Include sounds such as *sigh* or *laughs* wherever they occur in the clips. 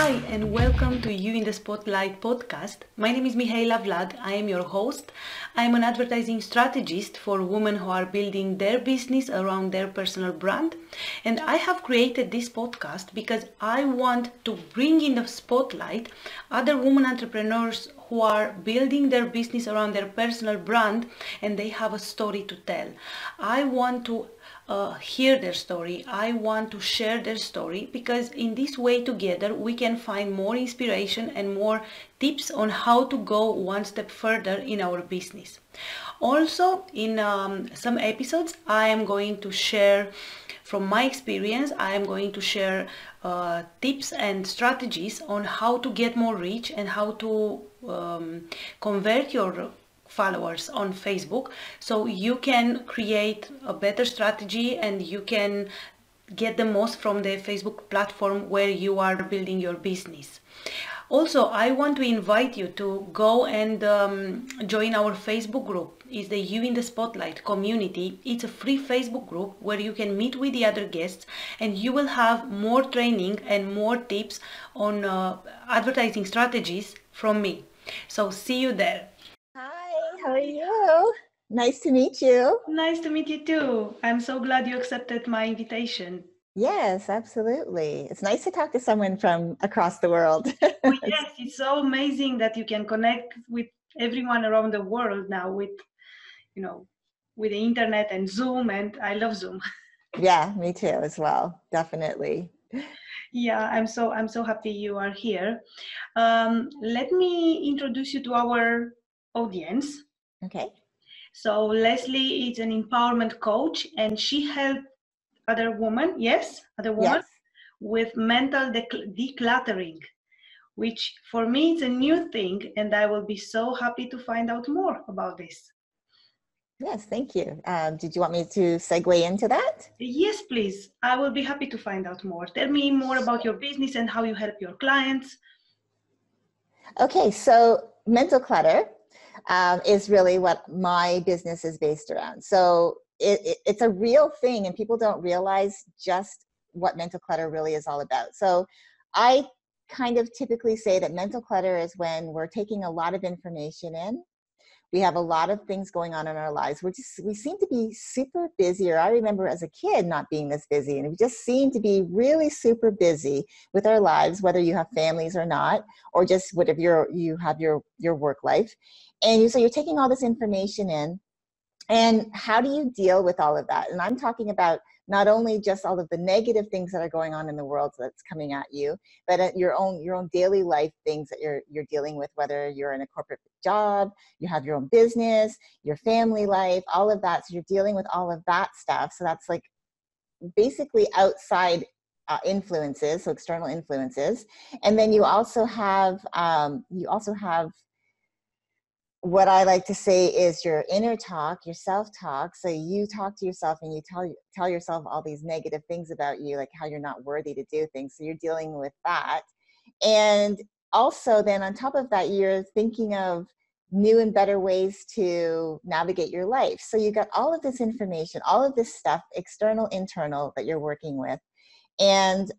Hi, and welcome to You in the Spotlight podcast. My name is Mihaela Vlad. I am your host. I am an advertising strategist for women who are building their business around their personal brand. And I have created this podcast because I want to bring in the spotlight other women entrepreneurs who are building their business around their personal brand and they have a story to tell. I want to uh, hear their story. I want to share their story because in this way together we can find more inspiration and more tips on how to go one step further in our business. Also, in um, some episodes, I am going to share from my experience, I am going to share uh, tips and strategies on how to get more reach and how to um, convert your followers on Facebook. So you can create a better strategy and you can get the most from the Facebook platform where you are building your business. Also, I want to invite you to go and um, join our Facebook group. It's the You in the Spotlight community. It's a free Facebook group where you can meet with the other guests and you will have more training and more tips on uh, advertising strategies from me. So see you there. How are you? Nice to meet you. Nice to meet you too. I'm so glad you accepted my invitation. Yes, absolutely. It's nice to talk to someone from across the world. oh, *laughs* yes, it's so amazing that you can connect with everyone around the world now with, you know, with the internet and Zoom, and I love Zoom. *laughs* yeah, me too as well. Definitely. Yeah, I'm so I'm so happy you are here. Um, let me introduce you to our audience. Okay. So Leslie is an empowerment coach and she helped other women, yes, other women yes. with mental decluttering, which for me is a new thing and I will be so happy to find out more about this. Yes, thank you. Um, did you want me to segue into that? Yes, please. I will be happy to find out more. Tell me more about your business and how you help your clients. Okay, so mental clutter um, is really what my business is based around. So it, it, it's a real thing, and people don't realize just what mental clutter really is all about. So I kind of typically say that mental clutter is when we're taking a lot of information in we have a lot of things going on in our lives. We're just we seem to be super busy or i remember as a kid not being this busy and we just seem to be really super busy with our lives whether you have families or not or just whatever you have your your work life. And you so you're taking all this information in and how do you deal with all of that? And i'm talking about not only just all of the negative things that are going on in the world that's coming at you but at your own your own daily life things that you're you're dealing with whether you're in a corporate job you have your own business your family life all of that. So you're dealing with all of that stuff. So that's like basically outside uh, influences so external influences. And then you also have um, you also have what I like to say is your inner talk, your self-talk. So you talk to yourself and you tell tell yourself all these negative things about you, like how you're not worthy to do things. So you're dealing with that. And also then on top of that, you're thinking of new and better ways to navigate your life. So you got all of this information, all of this stuff, external, internal, that you're working with. And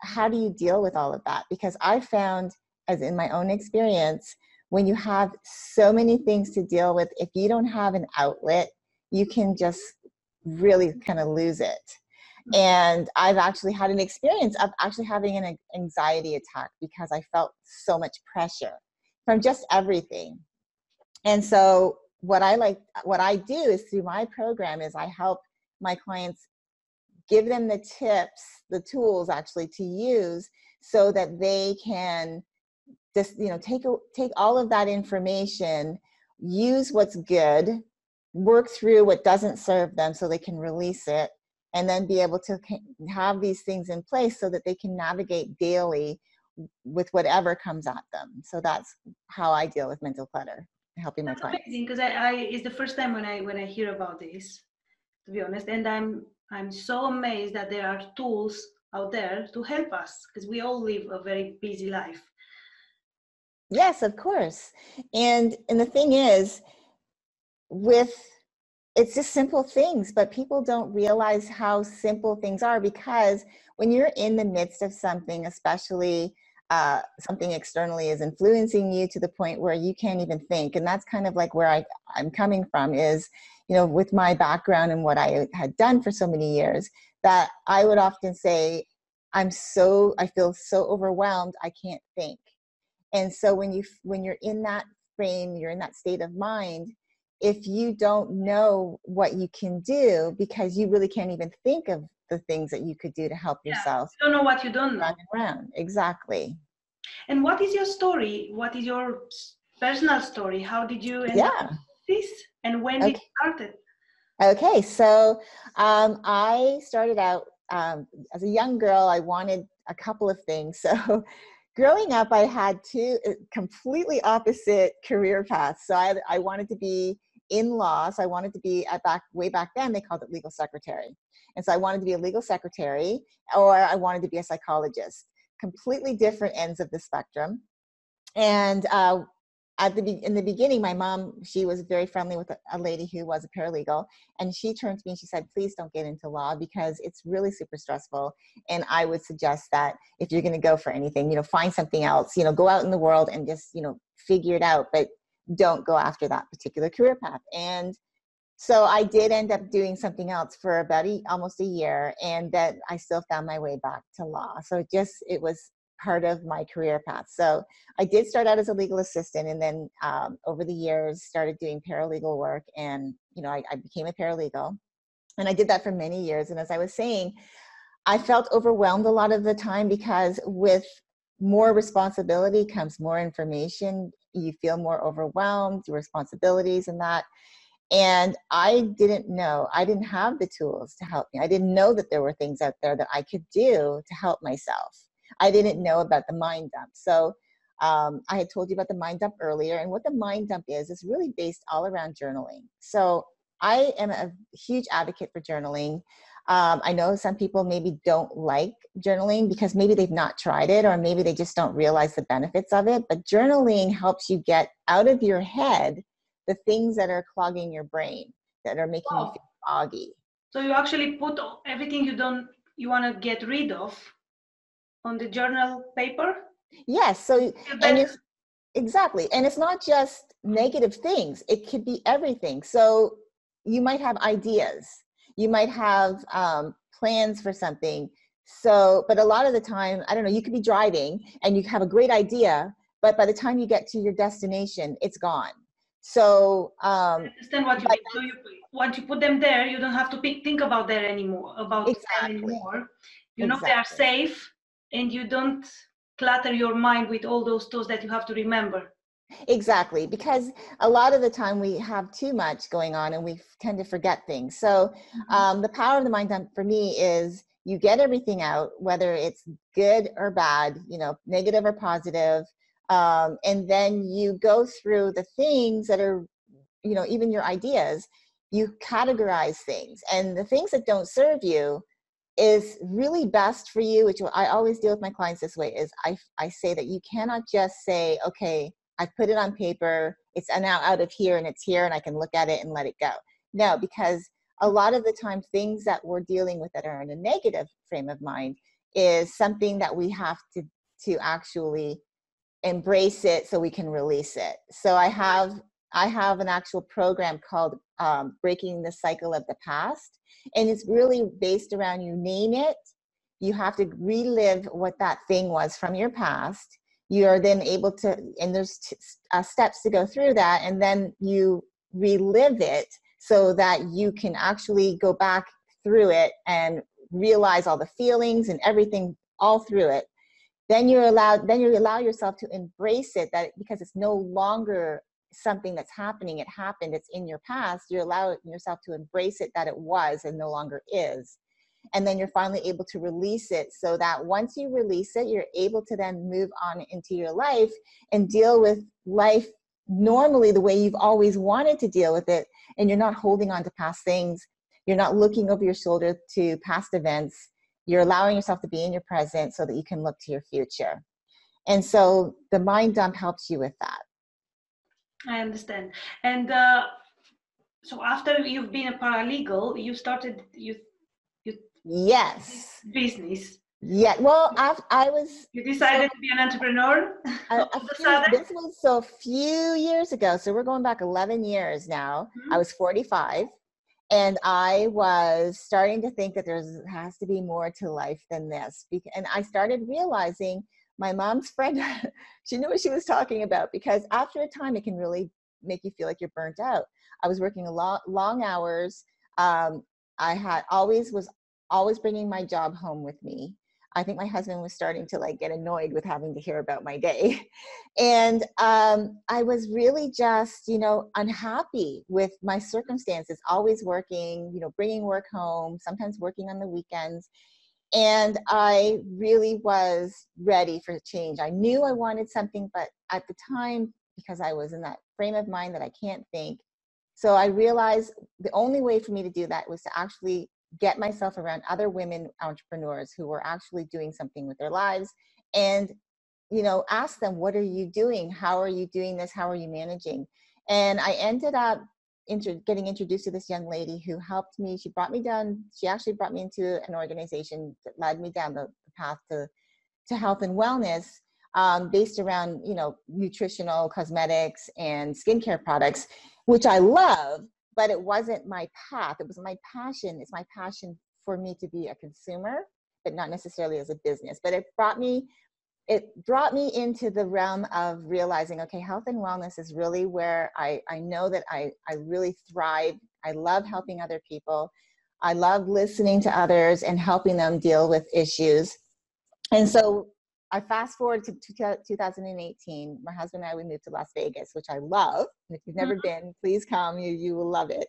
how do you deal with all of that? Because I found, as in my own experience, when you have so many things to deal with, if you don't have an outlet, you can just really kind of lose it. And I've actually had an experience of actually having an anxiety attack because I felt so much pressure from just everything. And so what I like what I do is through my program is I help my clients give them the tips, the tools actually to use so that they can just you know take take all of that information use what's good work through what doesn't serve them so they can release it and then be able to have these things in place so that they can navigate daily with whatever comes at them. So that's how i deal with mental clutter helping my clients. because I, I it's the first time when i when i hear about this to be honest and i'm i'm so amazed that there are tools out there to help us because we all live a very busy life Yes, of course. And and the thing is with it's just simple things, but people don't realize how simple things are because when you're in the midst of something, especially uh, something externally is influencing you to the point where you can't even think and that's kind of like where I, i'm coming from is you know with my background and what i had done for so many years that i would often say i'm so i feel so overwhelmed i can't think and so when you when you're in that frame you're in that state of mind if you don't know what you can do because you really can't even think of the things that you could do to help Yeah, yourself You don't know what you don't know. around exactly And what is your story? What is your personal story? How did you end up yeah with this? And when did Okay. it started? Okay, so um, I started out um, as a young girl. I wanted a couple of things. *laughs* So, growing up, I had two uh, completely opposite career paths. So, I, I wanted to be in law. So, I wanted to be at back way back then. They called it legal secretary, and so I wanted to be a legal secretary, or I wanted to be a psychologist. Completely different ends of the spectrum. And uh, at the in the beginning, my mom she was very friendly with a, a lady who was a paralegal, and she turned to me and she said, "Please don't get into law because it's really super stressful." And I would suggest that if you're going to go for anything, you know, find something else. You know, go out in the world and just you know figure it out, but don't go after that particular career path. And so I did end up doing something else for about a, almost a year, and then I still found my way back to law. So just it was part of my career path. So I did start out as a legal assistant, and then um, over the years started doing paralegal work, and you know I, I became a paralegal, and I did that for many years. And as I was saying, I felt overwhelmed a lot of the time because with more responsibility comes more information. You feel more overwhelmed, your responsibilities, and that. And I didn't know, I didn't have the tools to help me. I didn't know that there were things out there that I could do to help myself. I didn't know about the mind dump. So um, I had told you about the mind dump earlier. And what the mind dump is, is really based all around journaling. So I am a huge advocate for journaling. Um, I know some people maybe don't like journaling because maybe they've not tried it or maybe they just don't realize the benefits of it. But journaling helps you get out of your head the things that are clogging your brain, that are making you Wow. feel foggy. So you actually put everything you don't you want to get rid of on the journal paper. Yes, so and it's exactly and it's not just negative things it could be everything so you might have ideas you might have um, plans for something so but a lot of the time i don't know you could be driving and you have a great idea but by the time you get to your destination it's gone so um, I understand what you mean. So you once you put them there, you don't have to think about that anymore. About Exactly. anymore. You know they are safe, and you don't clutter your mind with all those thoughts that you have to remember. Exactly, because a lot of the time we have too much going on and we tend to forget things. So, um, the power of the mind dump for me is you get everything out, whether it's good or bad, you know, negative or positive, um, and then you go through the things that are, you know, even your ideas. You categorize things, and the things that don't serve you is really best for you. Which I always deal with my clients this way: is I I say that you cannot just say, okay, I put it on paper. It's now out of here and it's here, and I can look at it and let it go. No, because a lot of the time, things that we're dealing with that are in a negative frame of mind is something that we have to to actually embrace it so we can release it. So I have I have an actual program called um, Breaking the Cycle of the Past, and it's really based around you name it. You have to relive what that thing was from your past you are then able to and there's t- uh, steps to go through that and then you relive it so that you can actually go back through it and realize all the feelings and everything all through it then you're allowed then you allow yourself to embrace it that because it's no longer something that's happening it happened it's in your past you allow yourself to embrace it that it was and no longer is. And then you're finally able to release it so that once you release it you're able to then move on into your life and deal with life normally the way you've always wanted to deal with it and you're not holding on to past things. You're not looking over your shoulder to past events. You're allowing yourself to be in your present so that you can look to your future. And so the mind dump helps you with that I understand. And uh, so after you've been a paralegal, you started you you yes business. Yeah, well, I, I was. You decided to be an entrepreneur. A, a *laughs* few, this was so a few years ago. So we're going back 11 years now. Mm-hmm. I was 45, and I was starting to think that there has to be more to life than this. And I started realizing my mom's friend, *laughs* she knew what she was talking about because after a time, it can really make you feel like you're burnt out. I was working a lot, long hours. Um, I had always was always bringing my job home with me. I think my husband was starting to like get annoyed with having to hear about my day. *laughs* And um, I was really just, you know, unhappy with my circumstances, always working, you know, bringing work home, sometimes working on the weekends. And I really was ready for change. I knew I wanted something, but at the time, because I was in that frame of mind that I can't think, so I realized the only way for me to do that was to actually get myself around other women entrepreneurs who were actually doing something with their lives and you know ask them what are you doing? How are you doing this? How are you managing? And i ended up inter- getting introduced to this young lady who helped me she brought me down she actually brought me into an organization that led me down the, the path to to health and wellness um, based around you know nutritional cosmetics and skincare products which i love but it wasn't my path. It was my passion. It's my passion for me to be a consumer, but not necessarily as a business. But it brought me, it brought me into the realm of realizing, okay, health and wellness is really where I, I know that I, I really thrive. I love helping other people. I love listening to others and helping them deal with issues. And so I fast forward to 2018. My husband and I we moved to Las Vegas, which I love. If you've never mm-hmm. been, please come. You you will love it.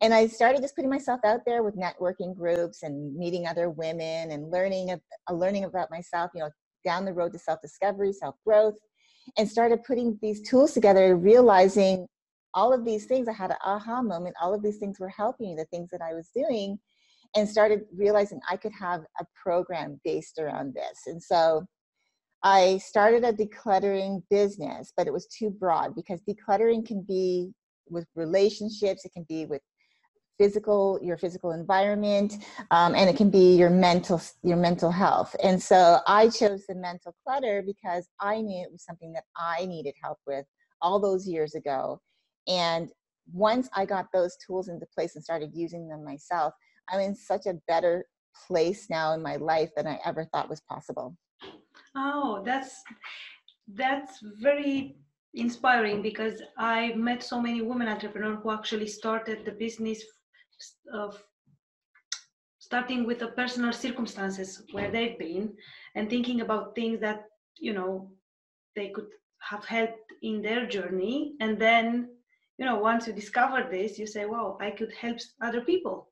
And I started just putting myself out there with networking groups and meeting other women and learning learning about myself. You know, down the road to self discovery, self growth, and started putting these tools together, realizing all of these things. I had an aha moment. All of these things were helping me. The things that I was doing. And started realizing I could have a program based around this. And so I started a decluttering business, but it was too broad because decluttering can be with relationships, it can be with physical your physical environment um, and it can be your mental your mental health. And so i chose the mental clutter because i knew it was something that i needed help with all those years ago. And once i got those tools into place and started using them myself i'm in such a better place now in my life than i ever thought was possible. Oh, that's that's very inspiring because I met so many women entrepreneurs who actually started the business of starting with the personal circumstances where they've been and thinking about things that you know they could have helped in their journey. And then you know once you discover this you say wow i could help other people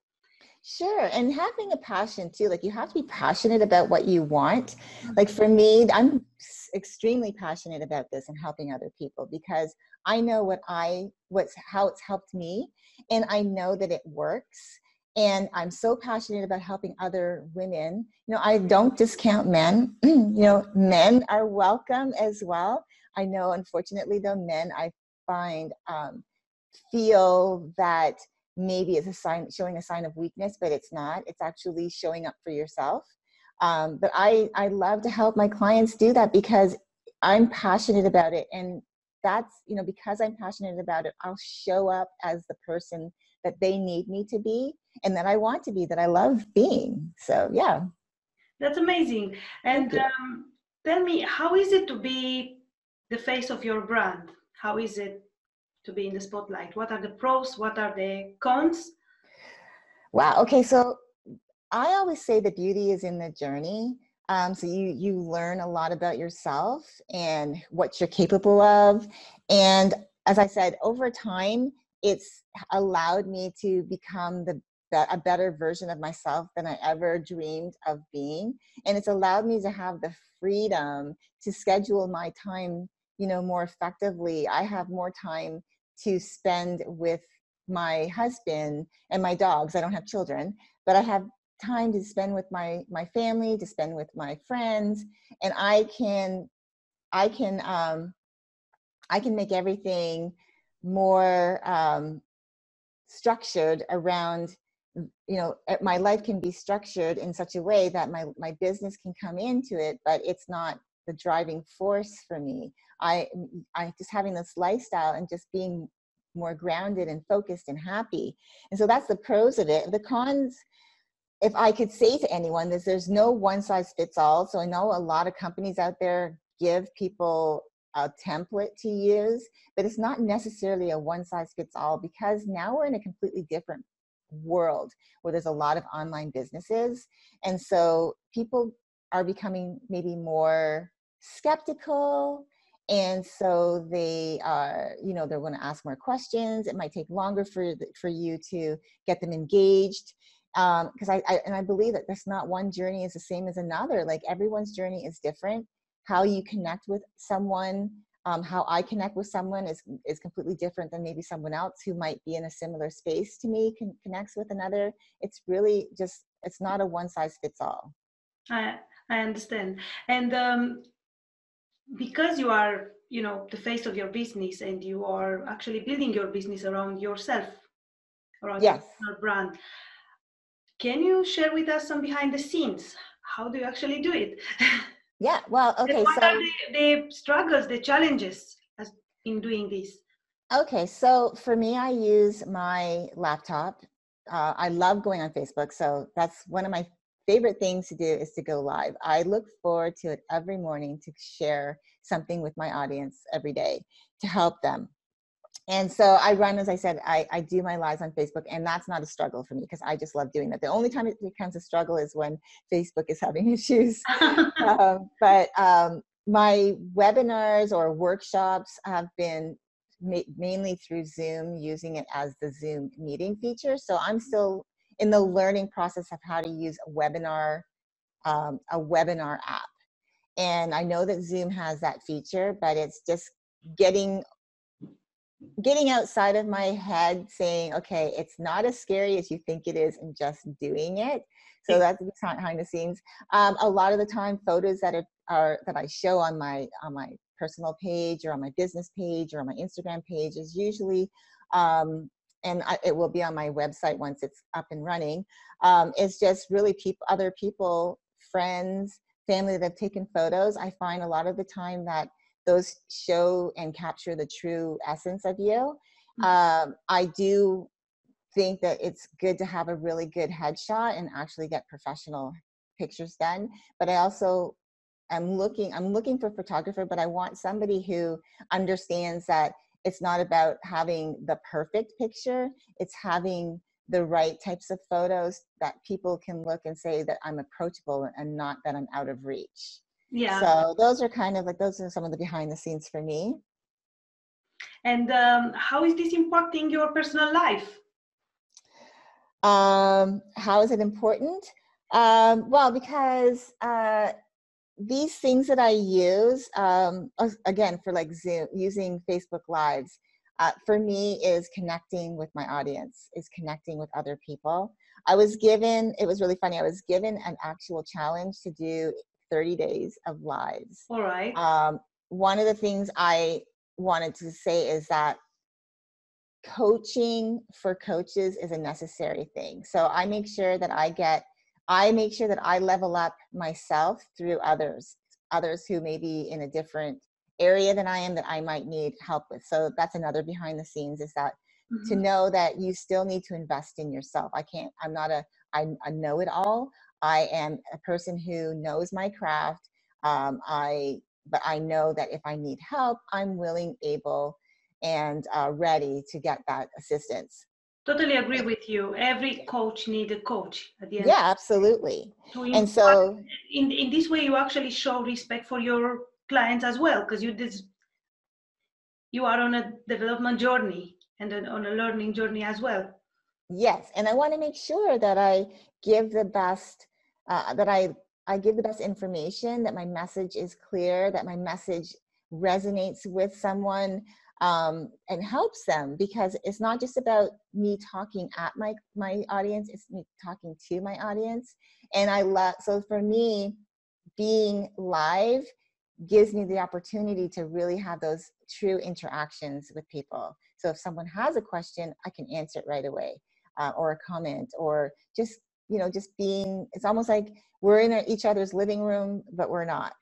Sure. And having a passion too, like you have to be passionate about what you want. Like for me, I'm extremely passionate about this and helping other people because I know what I, what's how it's helped me and I know that it works. And I'm so passionate about helping other women. You know, I don't discount men. *clears throat* you know, men are welcome as well. I know, unfortunately, though, men I find um, feel that maybe it's a sign showing a sign of weakness but it's not. It's actually showing up for yourself. Um, but i i love to help my clients do that because i'm passionate about it and that's you know because i'm passionate about it i'll show up as the person that they need me to be and that i want to be that i love being. So yeah. That's amazing. And um, tell me how is it to be the face of your brand? How is it to be in the spotlight? What are the pros? What are the cons? Wow. Okay. So I always say the beauty is in the journey. Um, so you you learn a lot about yourself and what you're capable of. And as I said, over time, it's allowed me to become the a better version of myself than I ever dreamed of being. And it's allowed me to have the freedom to schedule my time, you know, more effectively. I have more time to spend with my husband and my dogs. I don't have children, but I have time to spend with my my family, to spend with my friends, and I can I can um, I can make everything more um, structured around you know eh, my life can be structured in such a way that my my business can come into it but it's not the driving force for me. I mm, i just having this lifestyle and just being more grounded and focused and happy. And so that's the pros of it. The cons if i could say to anyone is there's no one size fits all. So i know a lot of companies out there give people a template to use but it's not necessarily a one size fits all because now we're in a completely different world where there's a lot of online businesses. And so people are becoming maybe more skeptical. And so they are, you know, they're going to ask more questions. It might take longer for, for you to get them engaged because um, I, I, and I believe that there's not one journey is the same as another. Like everyone's journey is different. How you connect with someone um, how I connect with someone is is completely different than maybe someone else who might be in a similar space to me connects with another. It's really just it's not a one size fits all. I understand, and um, because you are you know the face of your business and you are actually building your business around yourself, around yes. your brand. Can you share with us some behind the scenes? How do you actually do it? Yeah, well, *laughs* okay. What so are the, the struggles, the challenges as in doing this? Okay, so for me, I use my laptop. Uh, I love going on Facebook, so that's one of my favorite things to do is to go live. I look forward to it every morning to share something with my audience every day to help them and so I run, as I said, I, I do my lives on Facebook, and that's not a struggle for me because I just love doing that. The only time it becomes a struggle is when Facebook is having *laughs* issues. *laughs* um, but um, my webinars or workshops have been ma- mainly through Zoom, using it as the Zoom meeting feature. So I'm still in the learning process of how to use a webinar, um, a webinar app. And I know that Zoom has that feature, but it's just getting getting outside of my head saying okay it's not as scary as you think it is and just doing it so that's behind the scenes um, a lot of the time photos that are, are that i show on my on my personal page or on my business page or on my instagram page is usually um, and I, it will be on my website once it's up and running um, it's just really people other people friends family that have taken photos i find a lot of the time that those show and capture the true essence of you. Mm-hmm. Um, I do think that it's good to have a really good headshot and actually get professional pictures done. But I also am looking, I'm looking for a photographer, but I want somebody who understands that it's not about having the perfect picture, it's having the right types of photos that people can look and say that I'm approachable and not that I'm out of reach. Yeah. So those are kind of like those are some of the behind the scenes for me. And um, how is this impacting your personal life? Um, how is it important? Um, well, because uh, these things that I use, um, again, for like Zoom, using Facebook Lives, uh, for me is connecting with my audience, is connecting with other people. I was given, it was really funny, I was given an actual challenge to do 30 days of lives. All right. Um, one of the things I wanted to say is that coaching for coaches is a necessary thing. So I make sure that I get, I make sure that I level up myself through others, others who may be in a different area than I am that I might need help with. So that's another behind the scenes is that mm-hmm. to know that you still need to invest in yourself. I can't, I'm not a, I, I know it all. I am a person who knows my craft. Um, I, but I know that if I need help, I'm willing, able, and uh, ready to get that assistance. Totally agree with you. Every coach needs a coach at the end. Yeah, absolutely. and so, in in this way, you actually show respect for your clients as well, because you this you are on a development journey and on a learning journey as well. Yes, and I want to make sure that I give the best uh, that I, I give the best information, that my message is clear, that my message resonates with someone um, and helps them because it's not just about me talking at my, my audience, it's me talking to my audience. And I love, so for me, being live gives me the opportunity to really have those true interactions with people. So if someone has a question, I can answer it right away. uh, or a comment or just you know just being it's almost like we're in each other's living room but we're not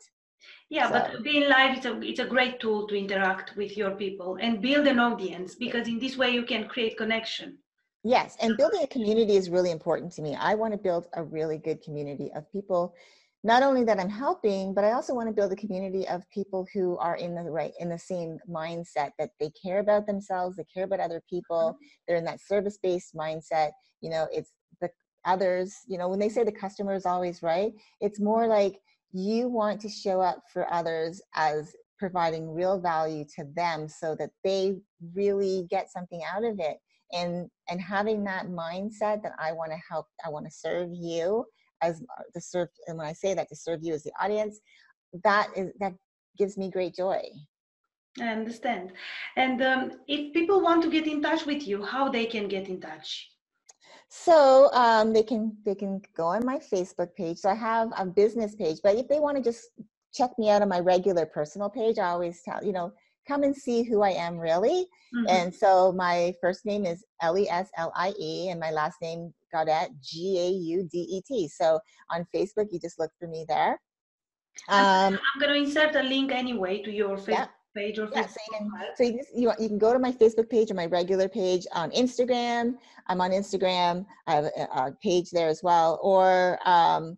yeah so. but being live it's a it's a great tool to interact with your people and build an audience because in this way you can create connection yes and building a community is really important to me i want to build a really good community of people not only that i'm helping but i also want to build a community of people who are in the right in the same mindset that they care about themselves they care about other people mm-hmm. they're in that service based mindset you know it's the others you know when they say the customer is always right it's more like you want to show up for others as providing real value to them so that they really get something out of it. And and having that mindset that i want to help i want to serve you as uh, to serve and when i say that to serve you as the audience that is that gives me great joy. I understand. And um, if people want to get in touch with you how they can get in touch so um, they can they can go on my Facebook page. So I have a business page, but if they want to just check me out on my regular personal page, I always tell you know come and see who I am really. Mm-hmm. And so my first name is L E S L I E, and my last name Gaudet G A U D E T. So on Facebook, you just look for me there. Um, I'm going to insert a link anyway to your Facebook. Yeah page or you can, so you, just, you, you can go to my Facebook page or my regular page on Instagram. I'm on Instagram. I have a, a page there as well. Or, um,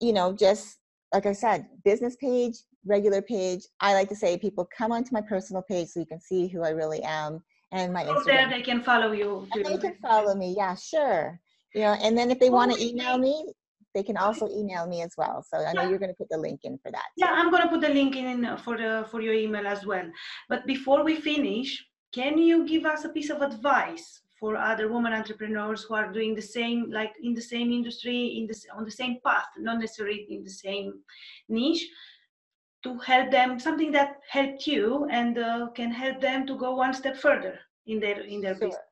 you know, just like I said, business page, regular page. I like to say people come onto my personal page so you can see who I really am and my Instagram. There they can follow you. And they can follow me. Yeah, sure. You know, and then if they want to email me, they can also email me as well. So I know yeah. you're going to put the link in for that. Yeah, I'm going to put the link in for the for your email as well. But before we finish, can you give us a piece of advice for other women entrepreneurs who are doing the same, like in the same industry, in this on the same path, not necessarily in the same niche, to help them something that helped you and uh, can help them to go one step further in their in their sure. business.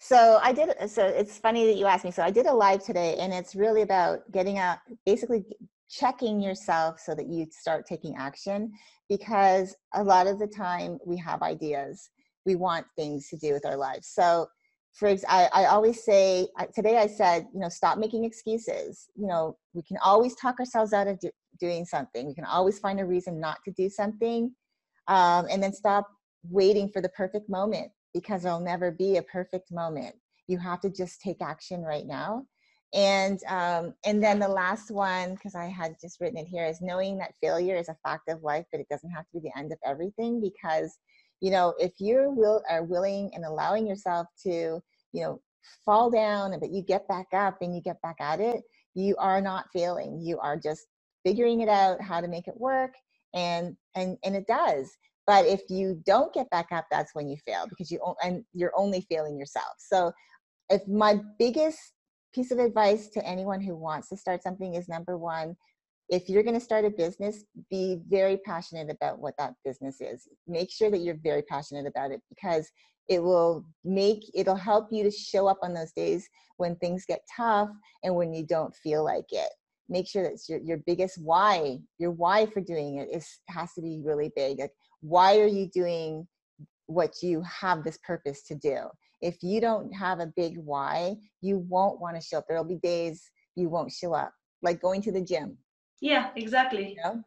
So I did. So it's funny that you asked me. So I did a live today, and it's really about getting out, basically checking yourself so that you start taking action. Because a lot of the time we have ideas, we want things to do with our lives. So, for I, I always say today I said, you know, stop making excuses. You know, we can always talk ourselves out of do, doing something. We can always find a reason not to do something, um, and then stop waiting for the perfect moment because there'll never be a perfect moment. You have to just take action right now. And um, and then the last one, because I had just written it here, is knowing that failure is a fact of life, but it doesn't have to be the end of everything. Because you know, if you will are willing and allowing yourself to, you know, fall down, but you get back up and you get back at it, you are not failing. You are just figuring it out how to make it work, and and and it does but if you don't get back up that's when you fail because you and you're only failing yourself. So if my biggest piece of advice to anyone who wants to start something is number one if you're going to start a business be very passionate about what that business is. Make sure that you're very passionate about it because it will make it'll help you to show up on those days when things get tough and when you don't feel like it. Make sure that your, your biggest why your why for doing it is has to be really big. Like why are you doing what you have this purpose to do? If you don't have a big why you won't want to show up. There'll be days you won't show up like going to the gym. Yeah exactly. You know?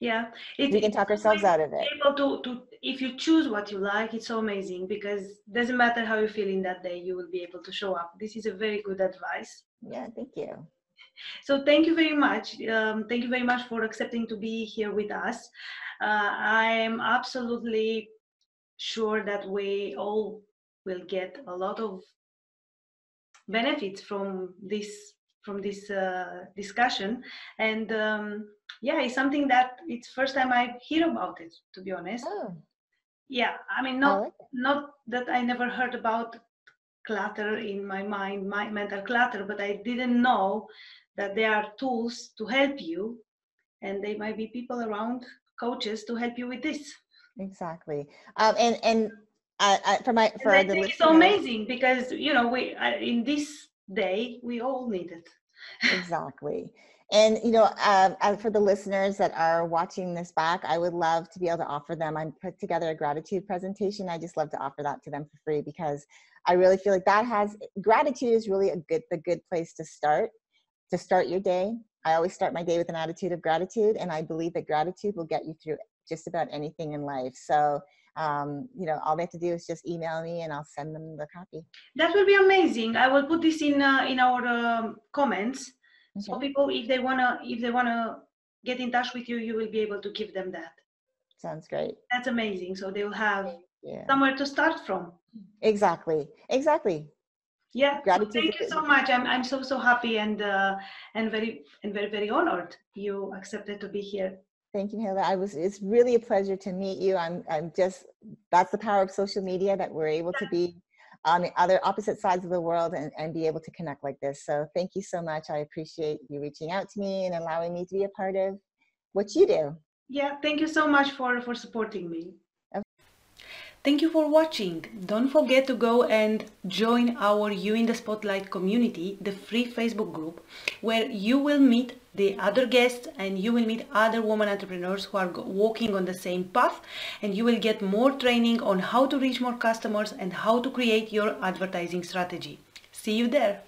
yeah. It, we can talk ourselves out of it. able to, to if you choose what you like it's so amazing because doesn't matter how you feel in that day you will be able to show up. This is a very good advice. Yeah thank you. So thank you very much um, thank you very much for accepting to be here with us uh, I am absolutely sure that we all will get a lot of benefits from this from this uh, discussion. And um, yeah it's something that it's first time i hear about it to be honest. Oh. yeah i mean not not that i never heard about clutter in my mind my mental clutter but i didn't know that there are tools to help you and there might be people around coaches to help you with this. Exactly. Um, and and I, I, for my for the it's so amazing because you know we in this day we all need it. *laughs* Exactly. And you know um, for the listeners that are watching this back i would love to be able to offer them i put together a gratitude presentation. I just love to offer that to them for free because I really feel like that has gratitude is really a good the good place to start to start your day. I always start my day with an attitude of gratitude, and I believe that gratitude will get you through just about anything in life. So, um, you know, all they have to do is just email me, and I'll send them the copy. That will be amazing. I will put this in uh, in our um, comments, okay. so people, if they wanna, if they wanna get in touch with you, you will be able to give them that. Sounds great. That's amazing. So they will have yeah. somewhere to start from. Exactly. Exactly. Yeah. Gratitude. So thank you so much. I'm I'm so so happy and uh, and very and very very honored you accepted to be here. Thank you, Hila. I was. It's really a pleasure to meet you. I'm. I'm just. That's the power of social media that we're able to be on the other opposite sides of the world and, and be able to connect like this. So thank you so much. I appreciate you reaching out to me and allowing me to be a part of what you do. Yeah. Thank you so much for for supporting me. Thank you for watching. Don't forget to go and join our You in the Spotlight community, the free Facebook group, where you will meet the other guests and you will meet other women entrepreneurs who are walking on the same path and you will get more training on how to reach more customers and how to create your advertising strategy. See you there.